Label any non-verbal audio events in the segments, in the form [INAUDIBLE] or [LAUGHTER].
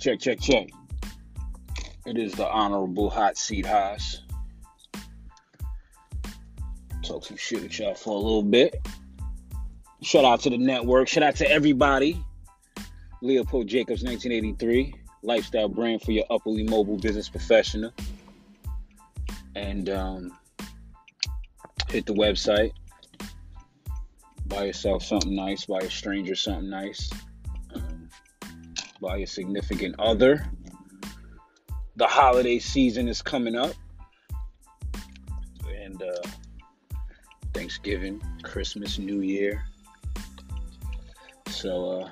Check, check, check. It is the Honorable Hot Seat Haas. Talk some shit with y'all for a little bit. Shout out to the network. Shout out to everybody. Leopold Jacobs, 1983. Lifestyle brand for your upperly mobile business professional. And um, hit the website. Buy yourself something nice. Buy a stranger something nice. Buy a significant other. The holiday season is coming up. And uh, Thanksgiving, Christmas, New Year. So, uh,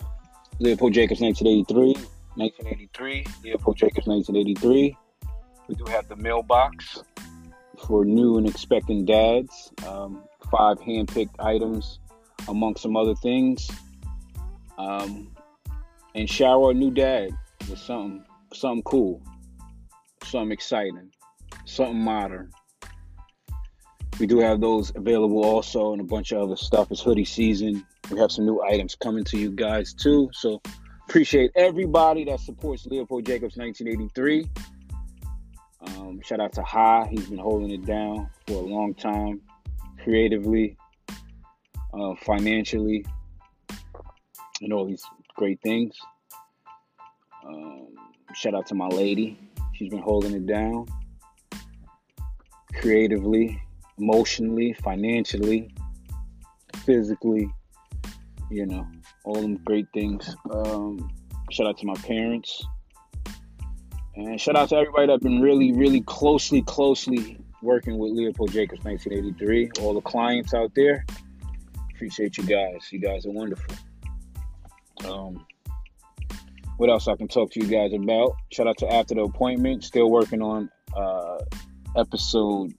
Leopold Jacobs, 1983. 1983. Leopold Jacobs, 1983. We do have the mailbox for new and expecting dads. Um, five hand-picked items, among some other things. Um, and shower a new dad with something, something cool, something exciting, something modern. We do have those available also, and a bunch of other stuff. It's hoodie season. We have some new items coming to you guys too. So appreciate everybody that supports Leopold Jacobs 1983. Um, shout out to Ha. He's been holding it down for a long time, creatively, uh, financially, and all these great things. Um, shout out to my lady. She's been holding it down creatively, emotionally, financially, physically, you know, all them great things. Um, shout out to my parents. And shout out to everybody that's been really, really closely, closely working with Leopold Jacobs 1983. All the clients out there. Appreciate you guys. You guys are wonderful. Um, what else I can talk to you guys about? Shout out to After the Appointment. Still working on uh, episode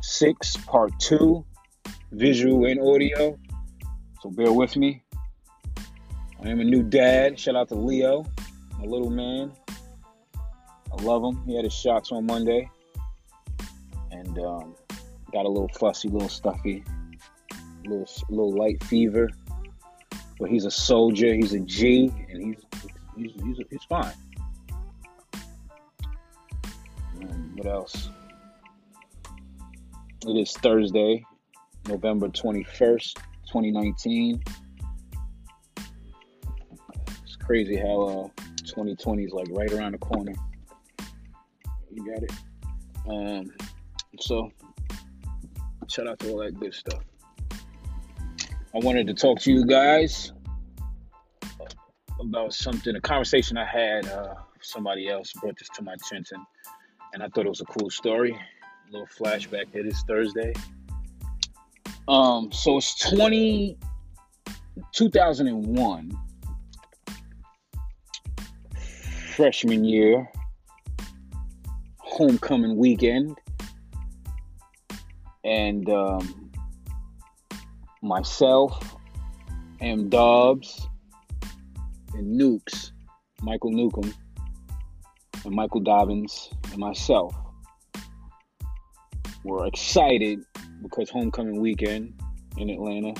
six, part two, visual and audio. So bear with me. I am a new dad. Shout out to Leo, my little man. I love him. He had his shots on Monday, and um, got a little fussy, little stuffy, little little light fever. But he's a soldier. He's a G, and he's he's he's, he's fine. Um, what else? It is Thursday, November twenty first, twenty nineteen. It's crazy how uh, 2020 is like right around the corner. You got it. Um, so shout out to all that good stuff. I wanted to talk to you guys about something, a conversation I had. Uh, somebody else brought this to my attention, and I thought it was a cool story. A little flashback. It is Thursday. Um, so it's 20, 2001, freshman year homecoming weekend, and um, myself, M. Dobbs, and Nukes, Michael Newcomb, and Michael Dobbins, and myself were excited because homecoming weekend in Atlanta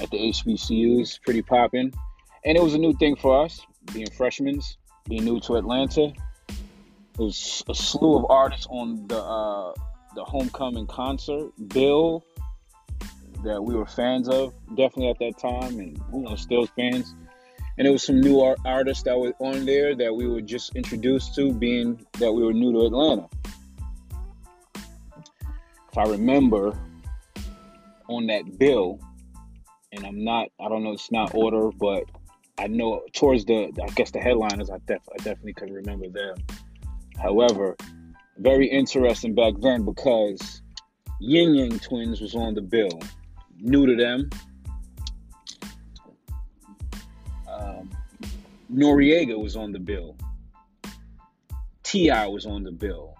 at the HBCU is pretty popping, and it was a new thing for us, being freshmen, being new to Atlanta. Was a slew of artists on the uh, the homecoming concert. Bill that we were fans of, definitely at that time, and you know still fans. And there was some new art- artists that were on there that we were just introduced to, being that we were new to Atlanta. If I remember on that bill, and I'm not, I don't know, it's not order, but I know towards the, I guess the headliners, I, def- I definitely could remember them. However, very interesting back then because Ying Yang Twins was on the bill. New to them. Um, Noreaga was on the bill. T.I. was on the bill.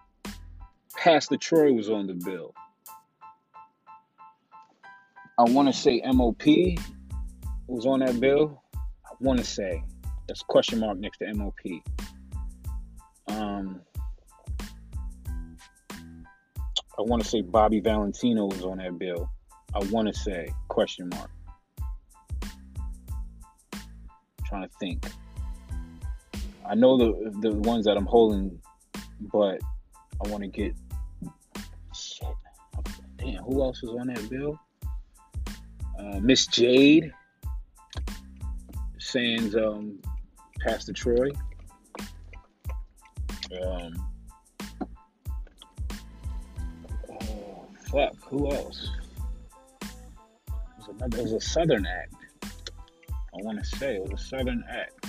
Pastor Troy was on the bill. I want to say MOP was on that bill. I want to say that's question mark next to MOP. Um, I want to say Bobby Valentino was on that bill. I want to say question mark. I'm trying to think. I know the the ones that I'm holding, but I want to get shit. Damn, who else is on that bill? Uh, Miss Jade, Sans um, Pastor Troy. Um, oh, fuck, who else? There's was a Southern act. I want to say it was a Southern act.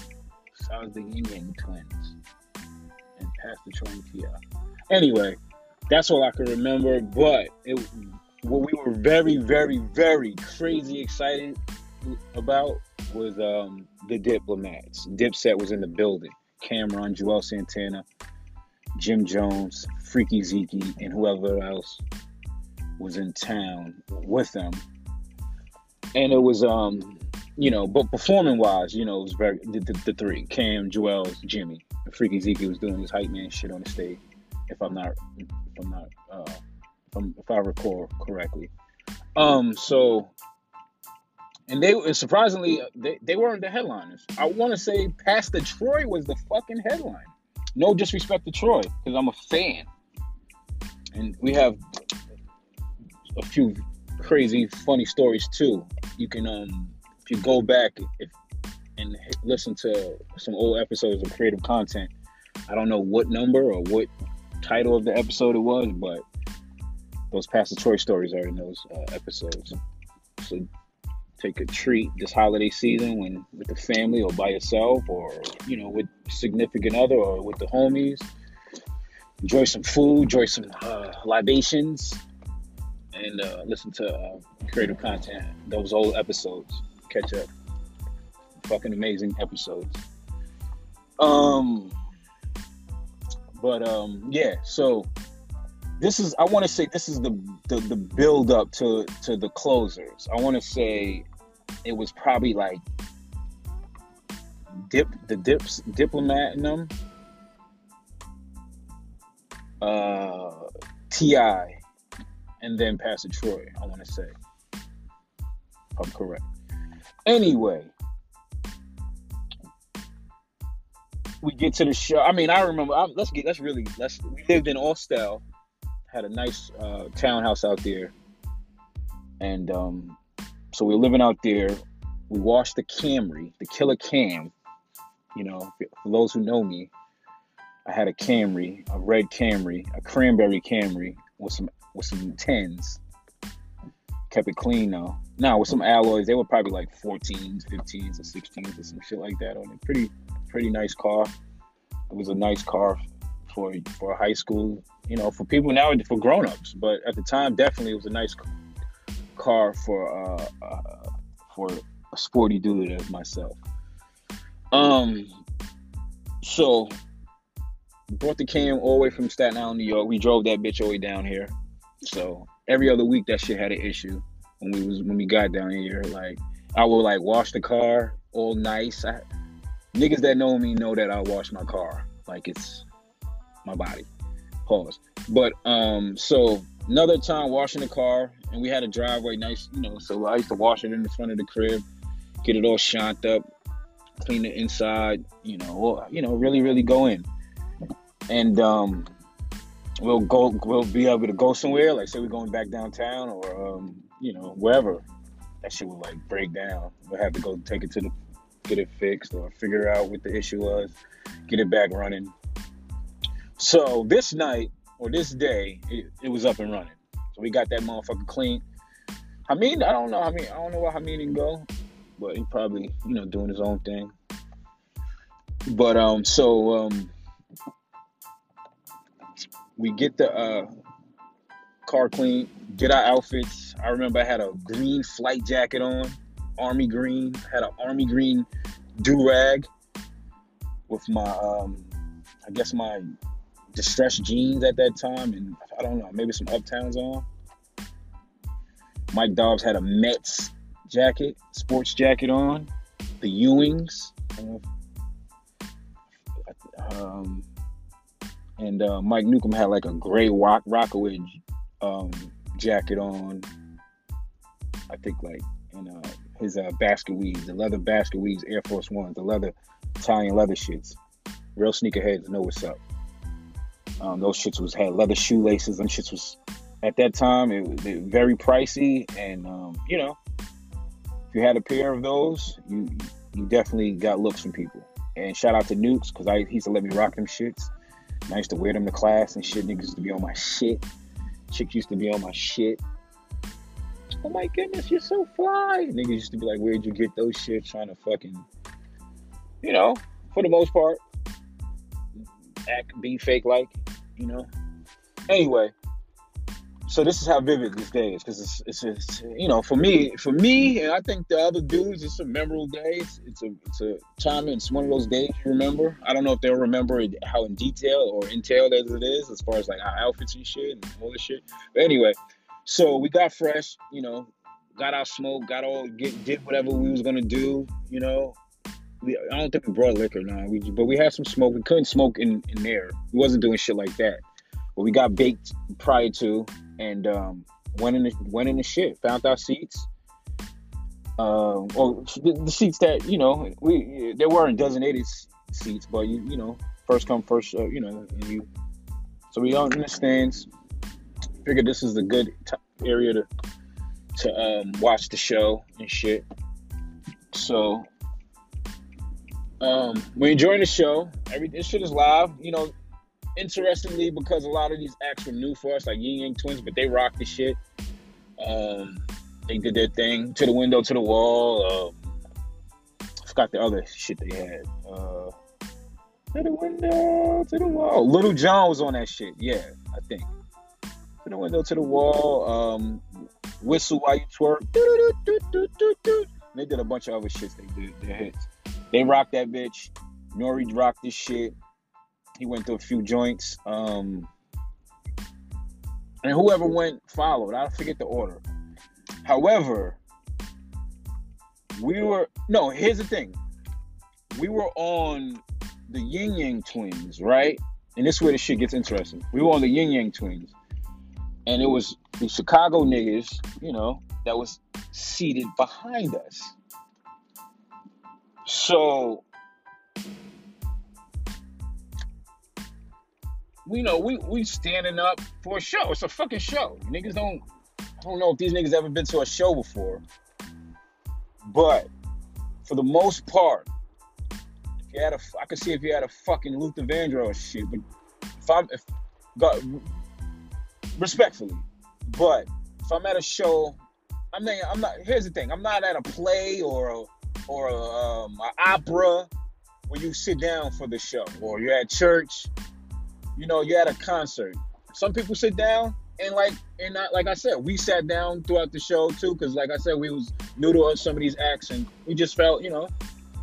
Besides the Union twins and Pastor and Tia. Anyway, that's all I can remember. But it, what we were very, very, very crazy excited about was um, the diplomats. Dipset was in the building. Cam'ron, Juelz Santana, Jim Jones, Freaky Zeke, and whoever else was in town with them. And it was, um, you know, but performing wise, you know, it was very the, the, the three: Cam, Juelz, Jimmy. Freaky Zeke was doing his hype man shit on the stage. If I'm not, if I'm not, uh, if, I'm, if I recall correctly. Um, so and they surprisingly they, they weren't the headliners. I want to say Pastor Troy was the fucking headline. No disrespect to Troy because I'm a fan, and we have a few crazy funny stories too. You can um if you go back if and listen to some old episodes of creative content. I don't know what number or what title of the episode it was, but those Pastor Troy stories are in those uh, episodes. So take a treat this holiday season when with the family or by yourself or you know with significant other or with the homies enjoy some food enjoy some uh, libations and uh, listen to uh, creative content. Those old episodes catch up. Fucking amazing episodes. Um but um yeah so this is I want to say this is the, the the build up to to the closers. I want to say it was probably like dip the dips diplomat in them uh T.I. and then pastor troy i want to say i'm correct anyway we get to the show i mean i remember I, let's get let's really let's we lived in austell had a nice uh, townhouse out there and um so we are living out there. We washed the Camry, the killer Cam. You know, for those who know me, I had a Camry, a red Camry, a cranberry Camry with some with some tens. Kept it clean though. Now with some alloys, they were probably like 14s, 15s, or 16s, or some shit like that on it. Pretty, pretty nice car. It was a nice car for for high school. You know, for people now, for grown ups. But at the time, definitely it was a nice car for uh, uh, for a sporty dude as myself. Um, so brought the cam all the way from Staten Island, New York. We drove that bitch all the way down here. So every other week that shit had an issue when we was when we got down here. Like I would like wash the car all nice. I, niggas that know me know that I wash my car like it's my body. Pause. But um, so another time washing the car, and we had a driveway, nice, you know. So I used to wash it in the front of the crib, get it all shined up, clean the inside, you know, you know, really, really go in, and um, we'll go, we'll be able to go somewhere, like say we're going back downtown or um, you know, wherever. That shit will like break down. We'll have to go take it to the, get it fixed or figure out what the issue was, get it back running. So this night or this day, it, it was up and running. So we got that motherfucker clean. I mean, I don't know. I mean, I don't know where Hamid can go, but he probably, you know, doing his own thing. But um, so um, we get the uh car clean, get our outfits. I remember I had a green flight jacket on, army green. Had an army green do rag with my um, I guess my distressed jeans at that time, and I don't know, maybe some Uptowns on. Mike Dobbs had a Mets jacket, sports jacket on, the Ewings, um, and uh, Mike Newcomb had like a gray rock Rockaway um, jacket on. I think like in uh, his uh, basket weaves, the leather basket weaves, Air Force Ones, the leather Italian leather shits Real sneakerheads know what's up. Um, those shits was had leather shoelaces. Them shits was at that time it was very pricey, and um, you know, if you had a pair of those, you you definitely got looks from people. And shout out to Nukes because he used to let me rock them shits. I used to wear them to class and shit. Niggas used to be on my shit. Chicks used to be on my shit. Oh my goodness, you're so fly. Niggas used to be like, where'd you get those shit? Trying to fucking, you know, for the most part, act, be fake like, you know. Anyway, so this is how vivid this day is because it's, it's, it's you know for me for me and I think the other dudes it's a memorable day. It's, it's a it's a time it's one of those days you remember. I don't know if they'll remember it, how in detail or entailed as it is as far as like our outfits and shit and all this shit. But anyway, so we got fresh, you know, got our smoke, got all get did whatever we was gonna do, you know. We, I don't think we brought liquor now, we, but we had some smoke. We couldn't smoke in, in there. We wasn't doing shit like that. But we got baked prior to, and um, went in the went in the shit. Found our seats. Um, or the, the, seats that you know we there weren't designated seats, but you you know first come first uh, you know you. So we all in the stands. Figured this is a good t- area to to um, watch the show and shit. So um, we're enjoying the show. Every this shit is live. You know, interestingly, because a lot of these acts were new for us, like Ying Yang Twins, but they rocked the shit. Um, they did their thing to the window, to the wall. Uh, I forgot the other shit they had. Uh, to the window, to the wall. Lil Jon was on that shit. Yeah, I think. To the window, to the wall. Um, whistle while you twerk. They did a bunch of other shits. They did their hits. They rocked that bitch. Nori rocked this shit. He went through a few joints. Um, and whoever went followed. I forget the order. However, we were no. Here's the thing. We were on the Ying Yang Twins, right? And this is where the shit gets interesting. We were on the Ying Yang Twins, and it was the Chicago niggas, you know, that was seated behind us. So we know we we standing up for a show. It's a fucking show. Niggas don't. I don't know if these niggas ever been to a show before, but for the most part, if you had a, I could see if you had a fucking Luther Vandross shit. But if I'm, if God, respectfully, but if I'm at a show, I mean, I'm not. Here's the thing: I'm not at a play or a, or a, um, opera where you sit down for the show, or you're at church you know, you're at a concert. Some people sit down and like and not, like I said, we sat down throughout the show too, because like I said, we was new to some of these acts, and we just felt, you know,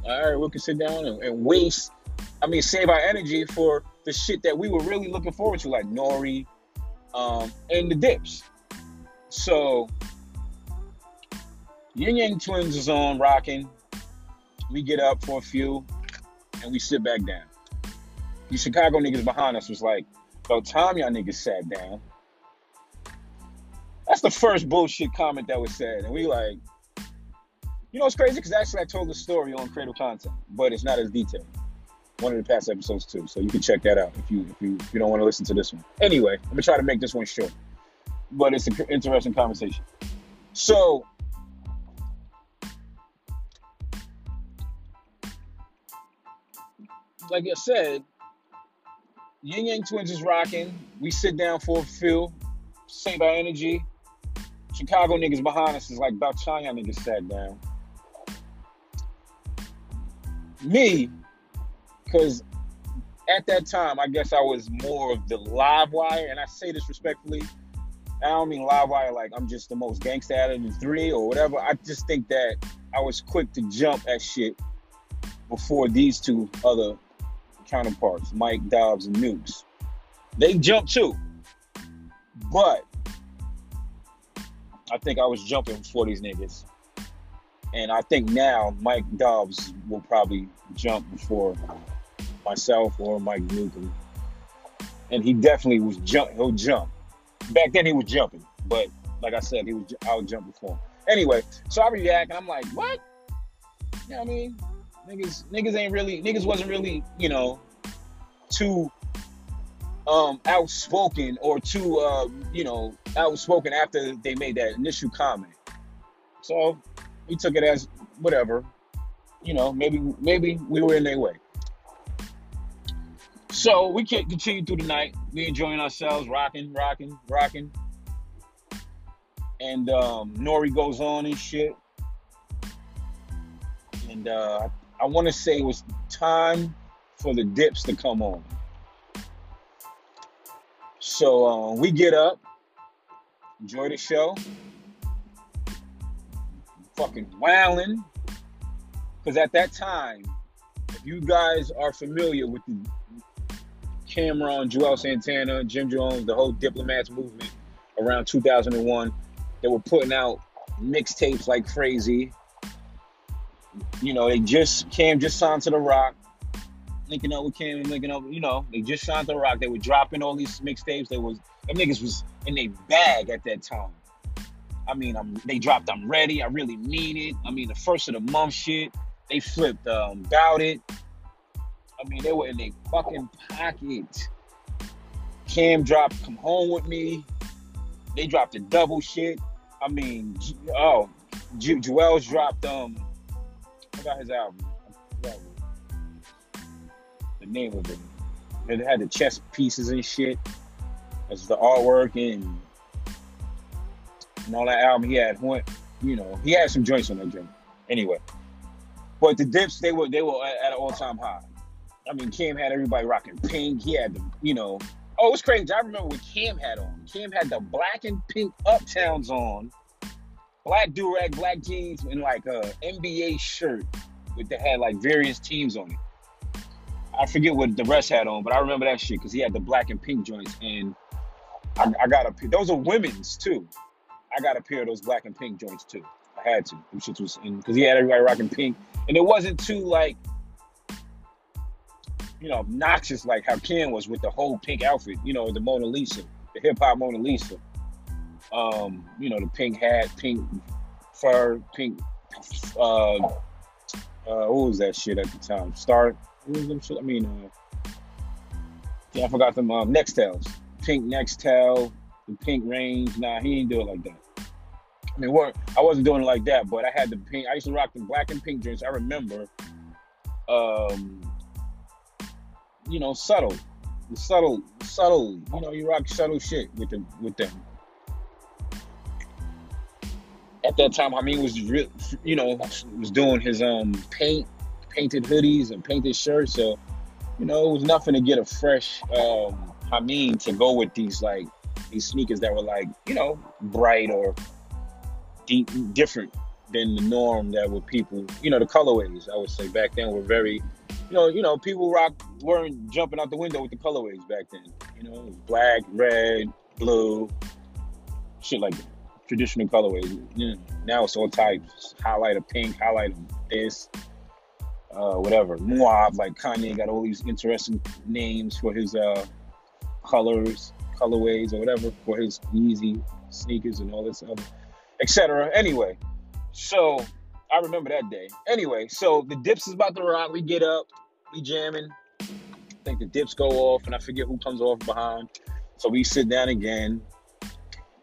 all right, we can sit down and, and waste. I mean, save our energy for the shit that we were really looking forward to, like Nori, um, and the Dips. So, Ying Yang Twins is on rocking. We get up for a few, and we sit back down you Chicago niggas behind us was like, about time y'all niggas sat down. That's the first bullshit comment that was said. And we like, you know, it's crazy because actually I told the story on Creative Content, but it's not as detailed. One of the past episodes too, so you can check that out if you if you if you don't want to listen to this one. Anyway, I'm gonna try to make this one short, but it's an interesting conversation. So like I said, Ying Yang Twins is rocking. We sit down for a feel, save our energy. Chicago niggas behind us is like China niggas sat down. Me, because at that time, I guess I was more of the live wire, and I say this respectfully. I don't mean live wire like I'm just the most gangsta out of the three or whatever. I just think that I was quick to jump at shit before these two other counterparts, Mike Dobbs and Nukes. They jumped too. But I think I was jumping for these niggas. And I think now Mike Dobbs will probably jump before myself or Mike Newcomb. And he definitely was jump he'll jump. Back then he was jumping, but like I said, he was I would jump before him. Anyway, so I react and I'm like, what? You know what I mean? Niggas, niggas ain't really, niggas wasn't really, you know, too um, outspoken or too, uh, you know, outspoken after they made that initial comment. So we took it as whatever. You know, maybe maybe we were in their way. So we can continue through the night. We enjoying ourselves, rocking, rocking, rocking. And um, Nori goes on and shit. And uh, want to say it was time for the dips to come on. So uh, we get up, enjoy the show, fucking wailing. Because at that time, if you guys are familiar with the Cam'ron, Juelz Santana, Jim Jones, the whole Diplomats movement around 2001, they were putting out mixtapes like crazy. You know, they just Cam just signed to the Roc, linking up with Cam and linking up. You know, they just signed to the Roc. They were dropping all these mixtapes. They was them niggas was in their bag at that time. I mean, I'm, they dropped I'm Ready. I really mean it. I mean, the first of the month shit. They flipped um, Bout It. I mean, they were in their fucking pocket. Cam dropped Come Home With Me. They dropped the double shit. I mean, oh, Ju- Juelz dropped, um, I forgot his album. The name of it. It had the chess pieces and shit. That's the artwork and and all that album. He had you know he had some joints on that joint. Anyway. But the dips they were they were at, an all-time high. I mean cam had everybody rocking pink. He had the you know. Oh it's crazy. I remember what cam had on. Cam had the black and pink uptowns on black durag black jeans and like a nba shirt with that had like various teams on it i forget what the rest had on but i remember that shit because he had the black and pink joints and I, I got a those are women's too I got a pair of those black and pink joints too. I had to. Them shits was because he had everybody rocking pink, and it wasn't too like you know obnoxious like how Ken was with the whole pink outfit. You know the Mona Lisa, the hip hop Mona Lisa. Um, you know the pink hat, pink fur, pink. Uh, uh, what was that shit at the time? Star. I mean, uh, yeah, I forgot them. Um, Nextels, pink Nextel, the pink range. Nah, he didn't do it like that. I mean, what I wasn't doing it like that, but I had the pink. I used to rock the black and pink drinks. I remember, um, you know, subtle, subtle, subtle. You know, you rock subtle shit with them, with them. At that time, I mean, was real, you know, was doing his um paint, painted hoodies and painted shirts. So, you know, it was nothing to get a fresh um I mean to go with these like these sneakers that were like, you know, bright or deep, different than the norm that were people, you know, the colorways, I would say back then were very, you know, you know, people rock weren't jumping out the window with the colorways back then. You know, black, red, blue, shit like that. Traditional colorways. You know, now it's all types. Highlight of pink, highlight of this, uh, whatever. Mauve, like Kanye got all these interesting names for his uh, colors colorways or whatever for his Yeezy sneakers and all this other, etc. Anyway, so I remember that day. Anyway, so the dips is about to rock. We get up, we jamming. I think the dips go off, and I forget who comes off behind. So we sit down again,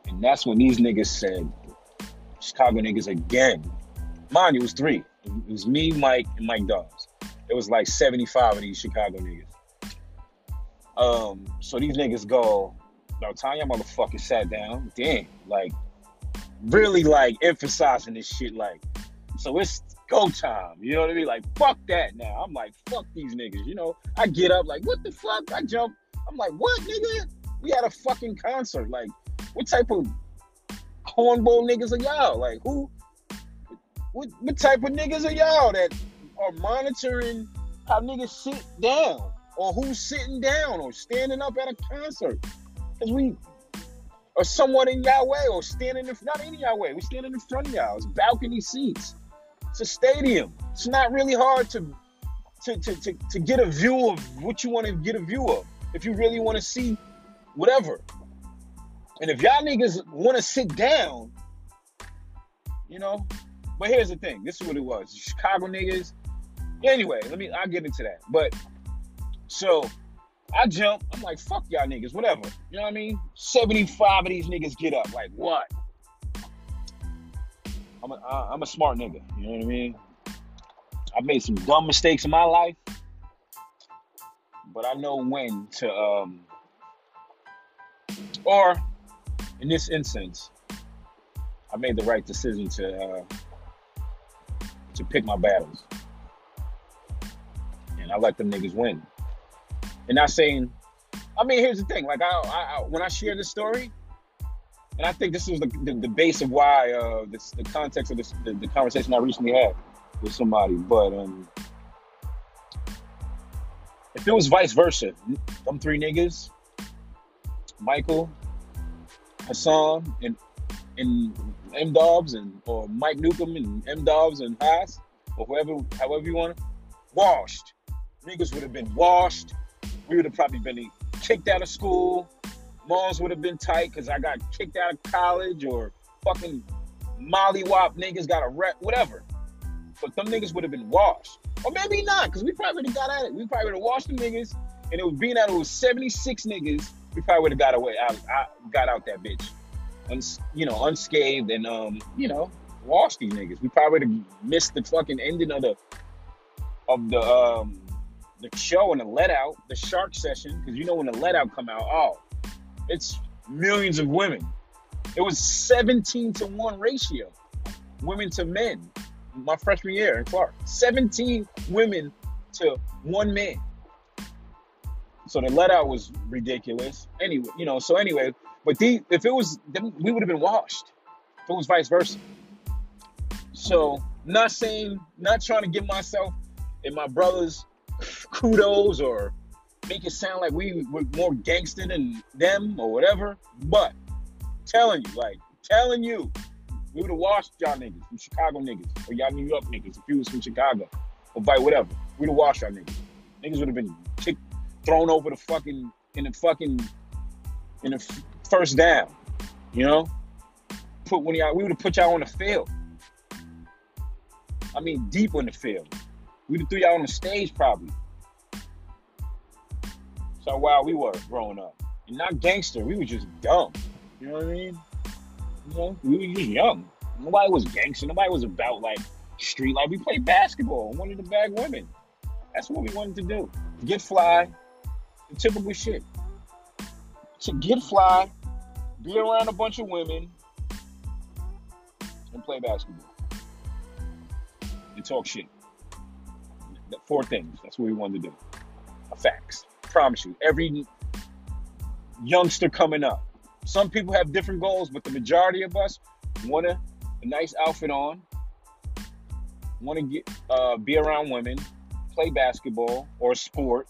and that's when these niggas said, Chicago niggas again. Mind you, it was three. It was me, Mike, and Mike Dobbs. It was like 75 of these Chicago niggas. Um, so these niggas go, about time y'all motherfuckers sat down. Damn, like really like emphasizing this shit. Like, so it's go time. You know what I mean? Like, fuck that now. I'm like, fuck these niggas. You know, I get up like, what the fuck? I jump. I'm like, what, nigga? We had a fucking concert. Like, what type of cornball niggas are y'all? Like, who? What, what type of niggas are y'all that are monitoring how niggas sit down? Or who's sitting down or standing up at a concert? Because we are somewhat in Yahweh or standing in, not in Yahweh, we're standing in front of y'all. It's balcony seats. It's a stadium. It's not really hard to, to, to, to, to get a view of what you want to get a view of. If you really want to see whatever. And if y'all niggas want to sit down, you know, but here's the thing. This is what it was. Chicago niggas. Anyway, let me I'll get into that. But so I jump. I'm like, fuck y'all niggas, whatever. You know what I mean? 75 of these niggas get up. Like, what? I'm a, I'm a smart nigga. You know what I mean? I've made some dumb mistakes in my life, but I know when to, um, or in this instance, I made the right decision to uh, to pick my battles, and I let them niggas win. And not saying, I mean, here's the thing. Like I, I, when I share this story, and I think this is the, the, the base of why uh, this, the context of this, the, the conversation I recently had with somebody. But um, if it was vice versa, them three niggas, Michael, Hassan, and and M Dobbs and or Mike Newcomb and M Dobbs and Haas or whoever, however you want it, washed. Niggas would have been washed. We would have probably been kicked out of school. Moms would have been tight because I got kicked out of college or fucking mollywop niggas got a rep, whatever. But them niggas would have been washed. Or maybe not, because we probably got at it. We probably would have washed them niggas, and it was being that it was 76 niggas, we probably would have got away out, I got out that bitch. Uns, you know, unscathed and um, you know, washed these niggas. We probably would have missed the fucking ending of the of the um the show and the let out, the shark session, because you know when the let out come out, oh, it's millions of women. It was 17 to 1 ratio, women to men, my freshman year in Clark. 17 women to one man. So the let out was ridiculous. Anyway, you know, so anyway, but the, if it was, then we would have been washed. If it was vice versa. So, not saying, not trying to give myself and my brothers [LAUGHS] kudos or make it sound like we were more gangster than them or whatever. But telling you, like telling you, we would have washed y'all niggas from Chicago niggas or y'all New York niggas if you was from Chicago or by whatever. We'd have washed y'all niggas. Niggas would have been kicked, thrown over the fucking in the fucking in the f- first down. You know, put when y'all we would have put y'all on the field. I mean, deep on the field. We'd have threw y'all on the stage probably. So while we were growing up. And not gangster, we were just dumb. You know what I mean? You know, we were just young. Nobody was gangster. Nobody was about like street life. We played basketball and wanted to bag women. That's what we wanted to do. Get fly, the typical shit. To get fly, be around a bunch of women, and play basketball. And talk shit. Four things. That's what we wanted to do. Facts. Promise you. Every youngster coming up. Some people have different goals, but the majority of us want a, a nice outfit on, want to get uh, be around women, play basketball or sport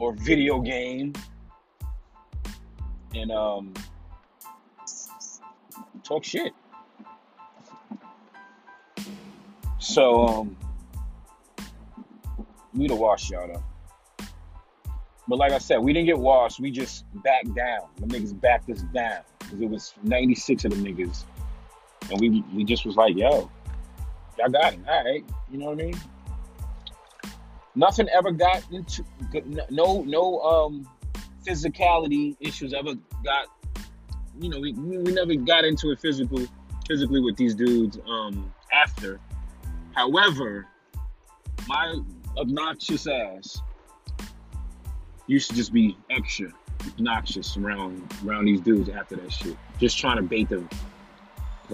or video game, and um, talk shit. So, um, we to wash y'all though. But like I said, we didn't get washed. We just backed down. The niggas backed us down because it was 96 of the niggas, and we we just was like, yo, y'all got it, all right. You know what I mean? Nothing ever got into no no um physicality issues ever got. You know, we we never got into it physical physically with these dudes um after However, my obnoxious ass used to just be extra obnoxious around around these dudes after that shit. Just trying to bait them.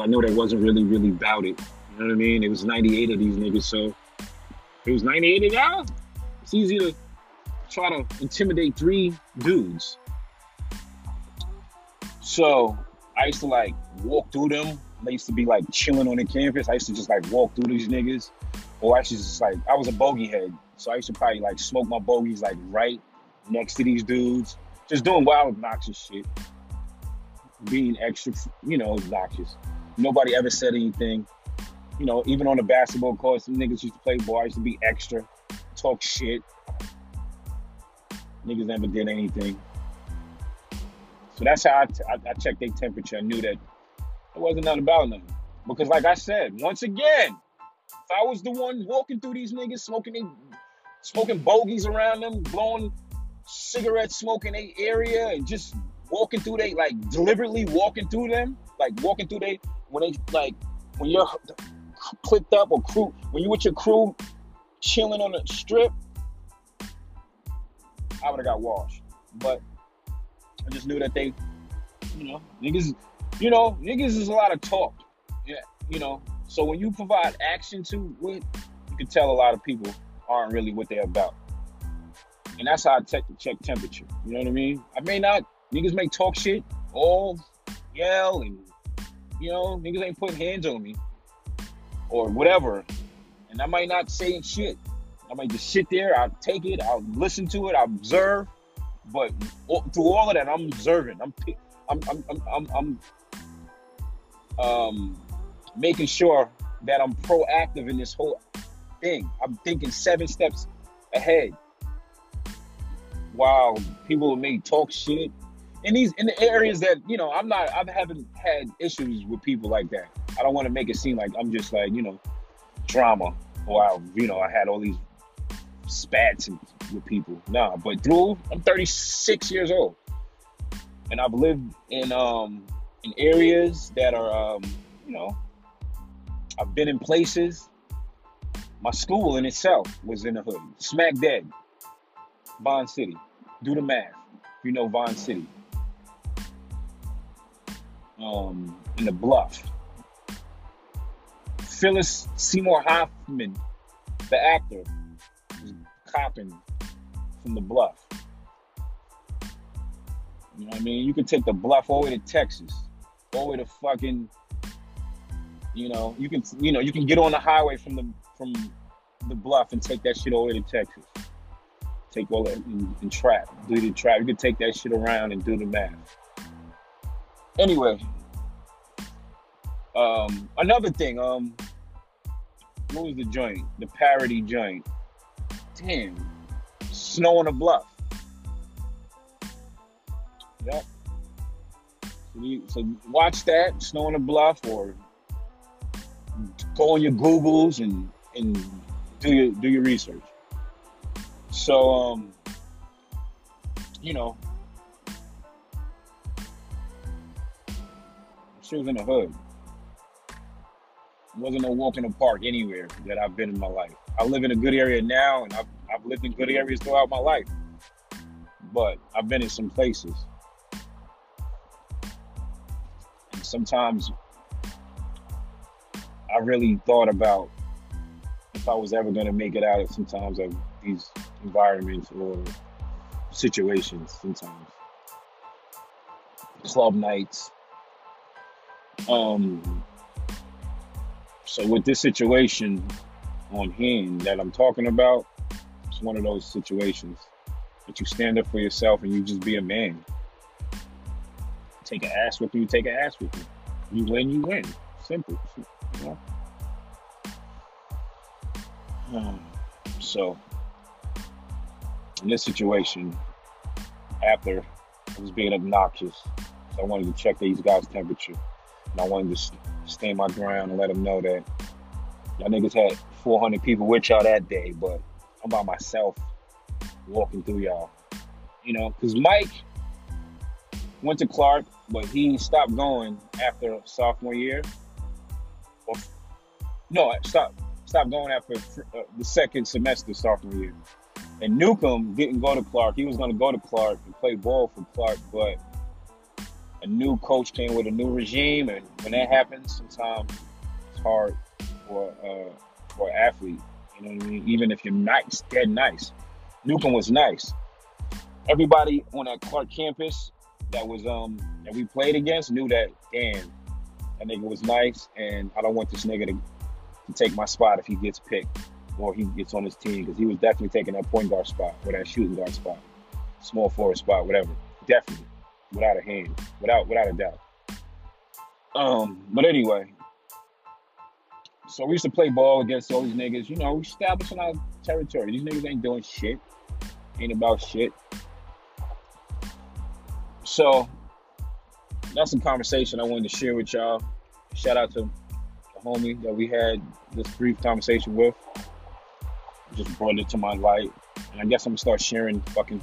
I know they wasn't really, really about it. You know what I mean? It was 98 of these niggas, so it was 98 of y'all. It's easy to try to intimidate three dudes. So I used to like walk through them I used to be like chilling on the campus. I used to just like walk through these niggas. Or I used to just like, I was a bogey head. So I used to probably like smoke my bogeys like right next to these dudes. Just doing wild, obnoxious shit. Being extra, you know, obnoxious. Nobody ever said anything. You know, even on the basketball court, some niggas used to play ball. I used to be extra, talk shit. Niggas never did anything. So that's how I, t- I, I checked their temperature. I knew that it wasn't nothing about nothing. Because like I said, once again, if I was the one walking through these niggas smoking they smoking bogeys around them, blowing cigarette smoke in a area, and just walking through they like deliberately walking through them, like walking through they when they like when you're clipped up or crew when you with your crew chilling on the strip, I would have got washed. But I just knew that they, you know, niggas, you know, niggas is a lot of talk. Yeah, you know. So when you provide action to what, you can tell a lot of people aren't really what they're about. And that's how I check check temperature. You know what I mean? I may not niggas may talk shit, all yell and you know, niggas ain't putting hands on me or whatever. And I might not say shit. I might just sit there, I'll take it, I'll listen to it, I'll observe. But through all of that, I'm observing. I'm I'm I'm I'm, I'm, um, making sure that I'm proactive in this whole thing. I'm thinking seven steps ahead. While people may talk shit in these in the areas that you know, I'm not. I haven't had issues with people like that. I don't want to make it seem like I'm just like you know, drama. Wow, you know, I had all these spats with people. Nah, but through I'm 36 years old, and I've lived in um in areas that are um you know I've been in places. My school in itself was in the hood, smack dead, Vine City. Do the math. You know Vine City, um, in the Bluff. Philip Seymour Hoffman, the actor, copping from the bluff. You know what I mean? You can take the bluff all the way to Texas, all the way to fucking, you know, you can, you know, you can get on the highway from the from the bluff and take that shit all the way to Texas. Take all that and, and trap, do the trap. You can take that shit around and do the math. Anyway, um, another thing, um, what was the joint? The parody joint. Damn. Snow on a bluff. Yep. So, you, so watch that, Snow on a Bluff, or go on your Googles and and do your do your research. So um, you know, she was in the hood. Wasn't no walk in the park anywhere that I've been in my life. I live in a good area now, and I've, I've lived in good areas throughout my life. But I've been in some places. And sometimes I really thought about if I was ever going to make it out of sometimes of these environments or situations sometimes. Club nights. Um, so with this situation, on hand that I'm talking about, it's one of those situations that you stand up for yourself and you just be a man. Take an ass with you, take an ass with you. You win, you win. Simple. You know? Um, so, in this situation, after I was being obnoxious, so I wanted to check these guys' temperature. And I wanted to stand my ground and let them know that y'all niggas had 400 people with y'all that day, but I'm by myself walking through y'all. You know, because Mike went to Clark, but he stopped going after sophomore year. Or, no, stop stopped going after uh, the second semester sophomore year. And Newcomb didn't go to Clark. He was going to go to Clark and play ball for Clark, but a new coach came with a new regime, and when that happens, sometimes it's hard for uh, for an athlete. You know what I mean? Even if you're nice, dead nice. Newcomb was nice. Everybody on that Clark campus that was um that we played against knew that damn that nigga was nice, and I don't want this nigga to, to take my spot if he gets picked or he gets on his team because he was definitely taking that point guard spot or that shooting guard spot, small forward spot, whatever. Definitely, without a hand, without without a doubt. Um, but anyway, so we used to play ball against all these niggas. You know, we establishing our territory. These niggas ain't doing shit. Ain't about shit. So that's a conversation I wanted to share with y'all. Shout out to the homie that we had this brief conversation with. just brought it to my light. And I guess I'm gonna start sharing fucking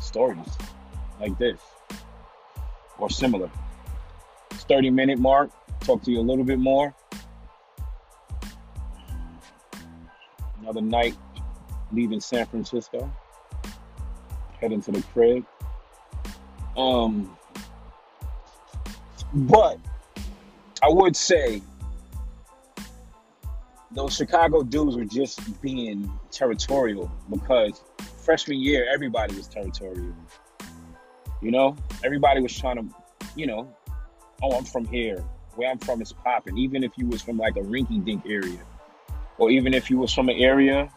stories like this or similar. It's 30 minute mark. Talk to you a little bit more. Another night leaving San Francisco. Heading to the crib. Um but I would say those Chicago dudes were just being territorial because freshman year everybody was territorial. You know, everybody was trying to, you know, oh, I'm from here. Where I'm from is popping. Even if you was from like a rinky dink area, or even if you was from an area,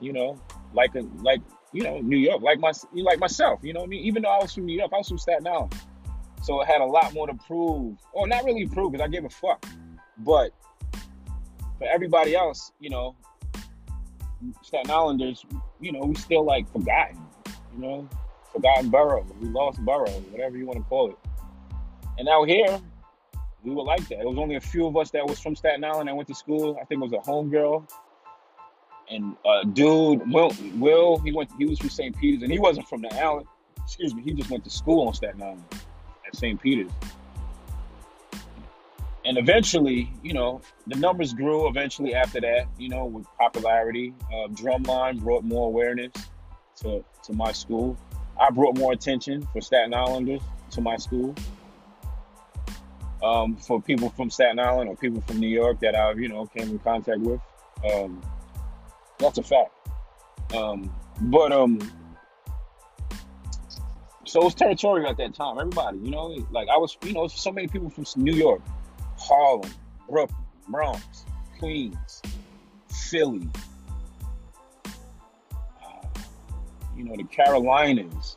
you know, like a like you know New York, like my like myself. You know what I mean? Even though I was from New York, I was from Staten Island. So it had a lot more to prove. Or not really prove because I gave a fuck. But for everybody else, you know, Staten Islanders, you know, we still like forgotten, you know, forgotten borough. We lost borough, whatever you want to call it. And out here, we were like that. It was only a few of us that was from Staten Island that went to school. I think it was a homegirl. And uh, dude, Will, Will, he went. He was from St. Peter's, and he wasn't from the island. Excuse me. He just went to school on Staten Island. At St. Peter's. And eventually, you know, the numbers grew eventually after that, you know, with popularity. Uh, Drumline brought more awareness to, to my school. I brought more attention for Staten Islanders to my school. Um, for people from Staten Island or people from New York that I've, you know, came in contact with. Um, that's a fact. Um, but um, so it was territorial at that time. Everybody, you know, like I was, you know, so many people from New York, Harlem, Brooklyn, Bronx, Queens, Philly, you know, the Carolinas,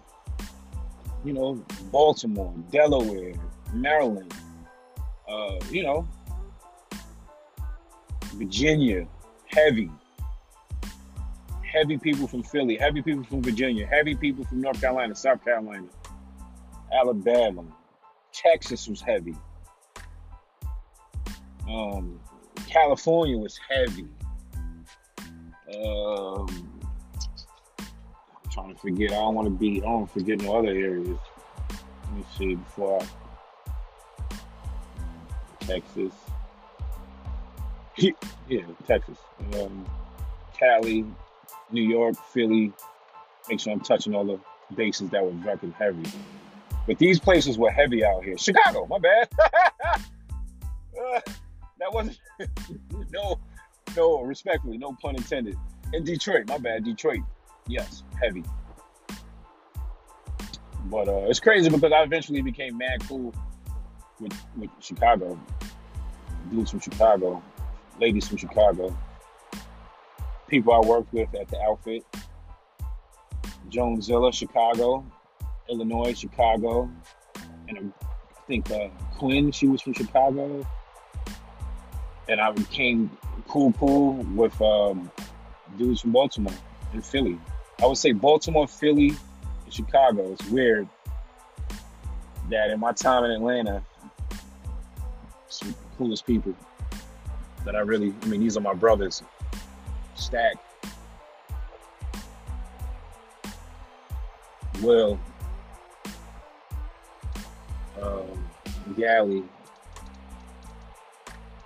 you know, Baltimore, Delaware, Maryland, uh, you know, Virginia, heavy heavy people from Philly, heavy people from Virginia, heavy people from North Carolina, South Carolina, Alabama, Texas was heavy. Um, California was heavy. Um, trying to forget. I don't want to be. I don't forget no other areas. Let me see before I. Texas. [LAUGHS] yeah, Texas. Um, Cali, New York, Philly. Make sure I'm touching all the bases that were record heavy. But these places were heavy out here. Chicago, my bad. uh, [LAUGHS] that wasn't [LAUGHS] no, no, respectfully, no pun intended. In Detroit, my bad, Detroit. Yes, heavy. But uh, it's crazy because I eventually became mad cool with, with Chicago. Dudes from Chicago, ladies from Chicago people I worked with at the outfit. Jonesilla, Chicago, Illinois, Chicago, and I think uh, Quinn, she was from Chicago. And I became cool, cool with um, dudes from Baltimore and Philly. I would say Baltimore, Philly, and Chicago. It's weird that in my time in Atlanta, some coolest people that I really, I mean, these are my brothers stack Will, um, Galley,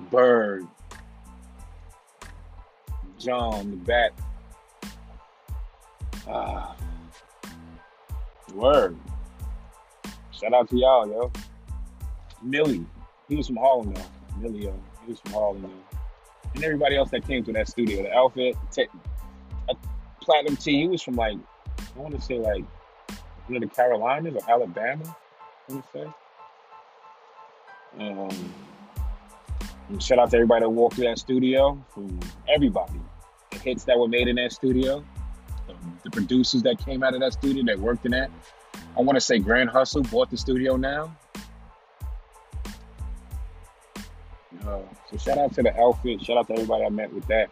Bird, John, the Bat. Ah, word. Shout out to y'all, yo. Millie, he was from Harlem, though. Millie, yo. He was from Harlem, though and everybody else that came to that studio. The outfit, te- Platinum T, he was from like, I want to say like, you know, the Carolinas or Alabama, I want to say. Um, shout out to everybody that walked through that studio, from everybody. The hits that were made in that studio, the, the producers that came out of that studio that worked in that. I want to say Grand Hustle bought the studio now. Uh, so shout out to the outfit. Shout out to everybody I met with that.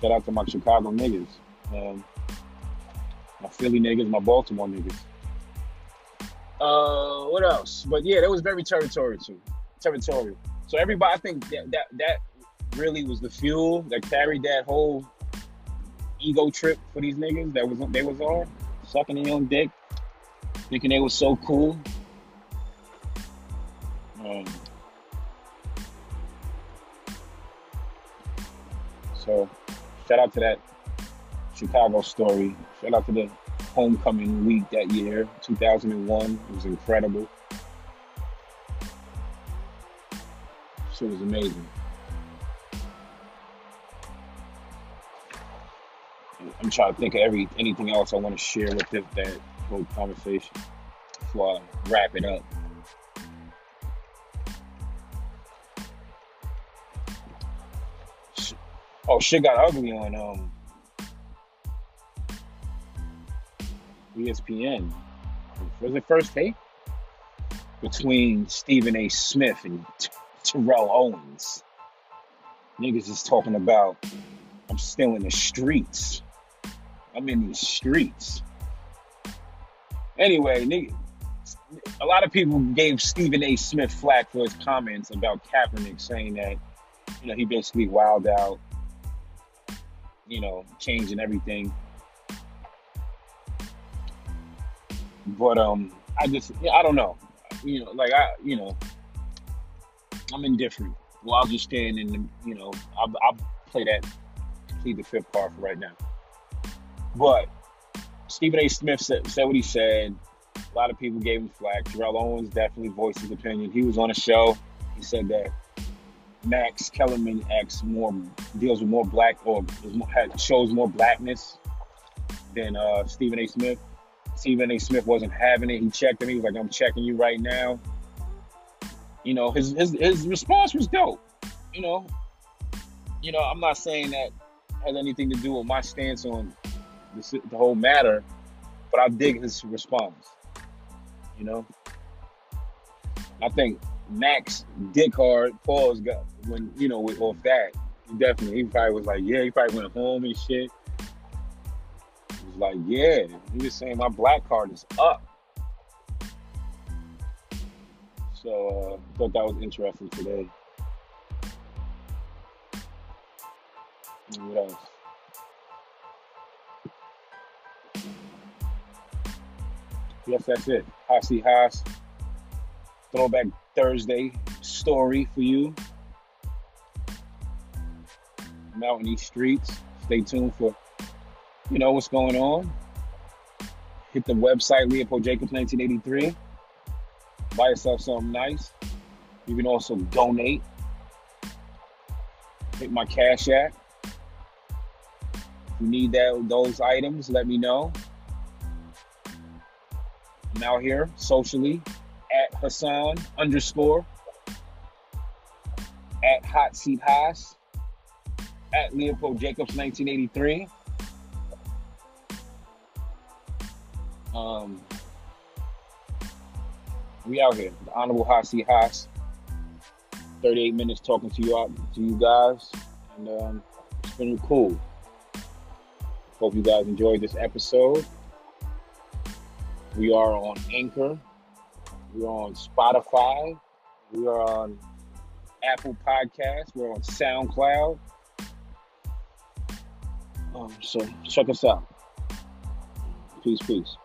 Shout out to my Chicago niggas, um, my Philly niggas, my Baltimore niggas. Uh, what else? But yeah, that was very territorial too. Territorial. So everybody, I think that that that really was the fuel that carried that whole ego trip for these niggas that was they was on sucking their own dick, thinking they was so cool. Um, so, shout out to that Chicago story. Shout out to the homecoming week that year, 2001. It was incredible. Shit was amazing. Trying to think of every anything else I want to share with this, that whole conversation before I wrap it up. Oh, shit got ugly on um ESPN. Was it first take? Between Stephen A. Smith and T- Terrell Owens. Niggas is talking about I'm still in the streets. I'm in these streets. Anyway, a lot of people gave Stephen A. Smith flack for his comments about Kaepernick, saying that you know he basically wilded out, you know, changing everything. But um, I just I don't know, you know, like I you know, I'm indifferent. Well, I'll just stand in the you know, I'll, I'll play that plead the fifth card for right now. But Stephen A. Smith said, said what he said. A lot of people gave him flack. Terrell Owens definitely voiced his opinion. He was on a show. He said that Max Kellerman acts more deals with more black or shows more blackness than uh, Stephen A. Smith. Stephen A. Smith wasn't having it. He checked him. He was like, "I'm checking you right now." You know, his his his response was dope. You know, you know, I'm not saying that has anything to do with my stance on the, the whole matter, but I dig his response. You know, I think Max Dick Hard Paul's got when you know with off that he definitely he probably was like yeah he probably went home and shit. He was like yeah he was saying my black card is up. So uh, I thought that was interesting today. what else? Yes, that's it. Hossie Haas. Throwback Thursday story for you. I'm out in these streets. Stay tuned for, you know, what's going on. Hit the website, Leopold Jacobs 1983. Buy yourself something nice. You can also donate. Hit my Cash App. If you need that, those items, let me know. I'm out here socially at Hassan underscore, at Hot Seat Haas, at Leopold Jacobs 1983. Um, we out here, the Honorable Hasi Haas. 38 minutes talking to you out to you guys, and um, it's been cool. Hope you guys enjoyed this episode. We are on Anchor. We are on Spotify. We are on Apple Podcasts. We're on SoundCloud. Um, so check us out. Peace, peace.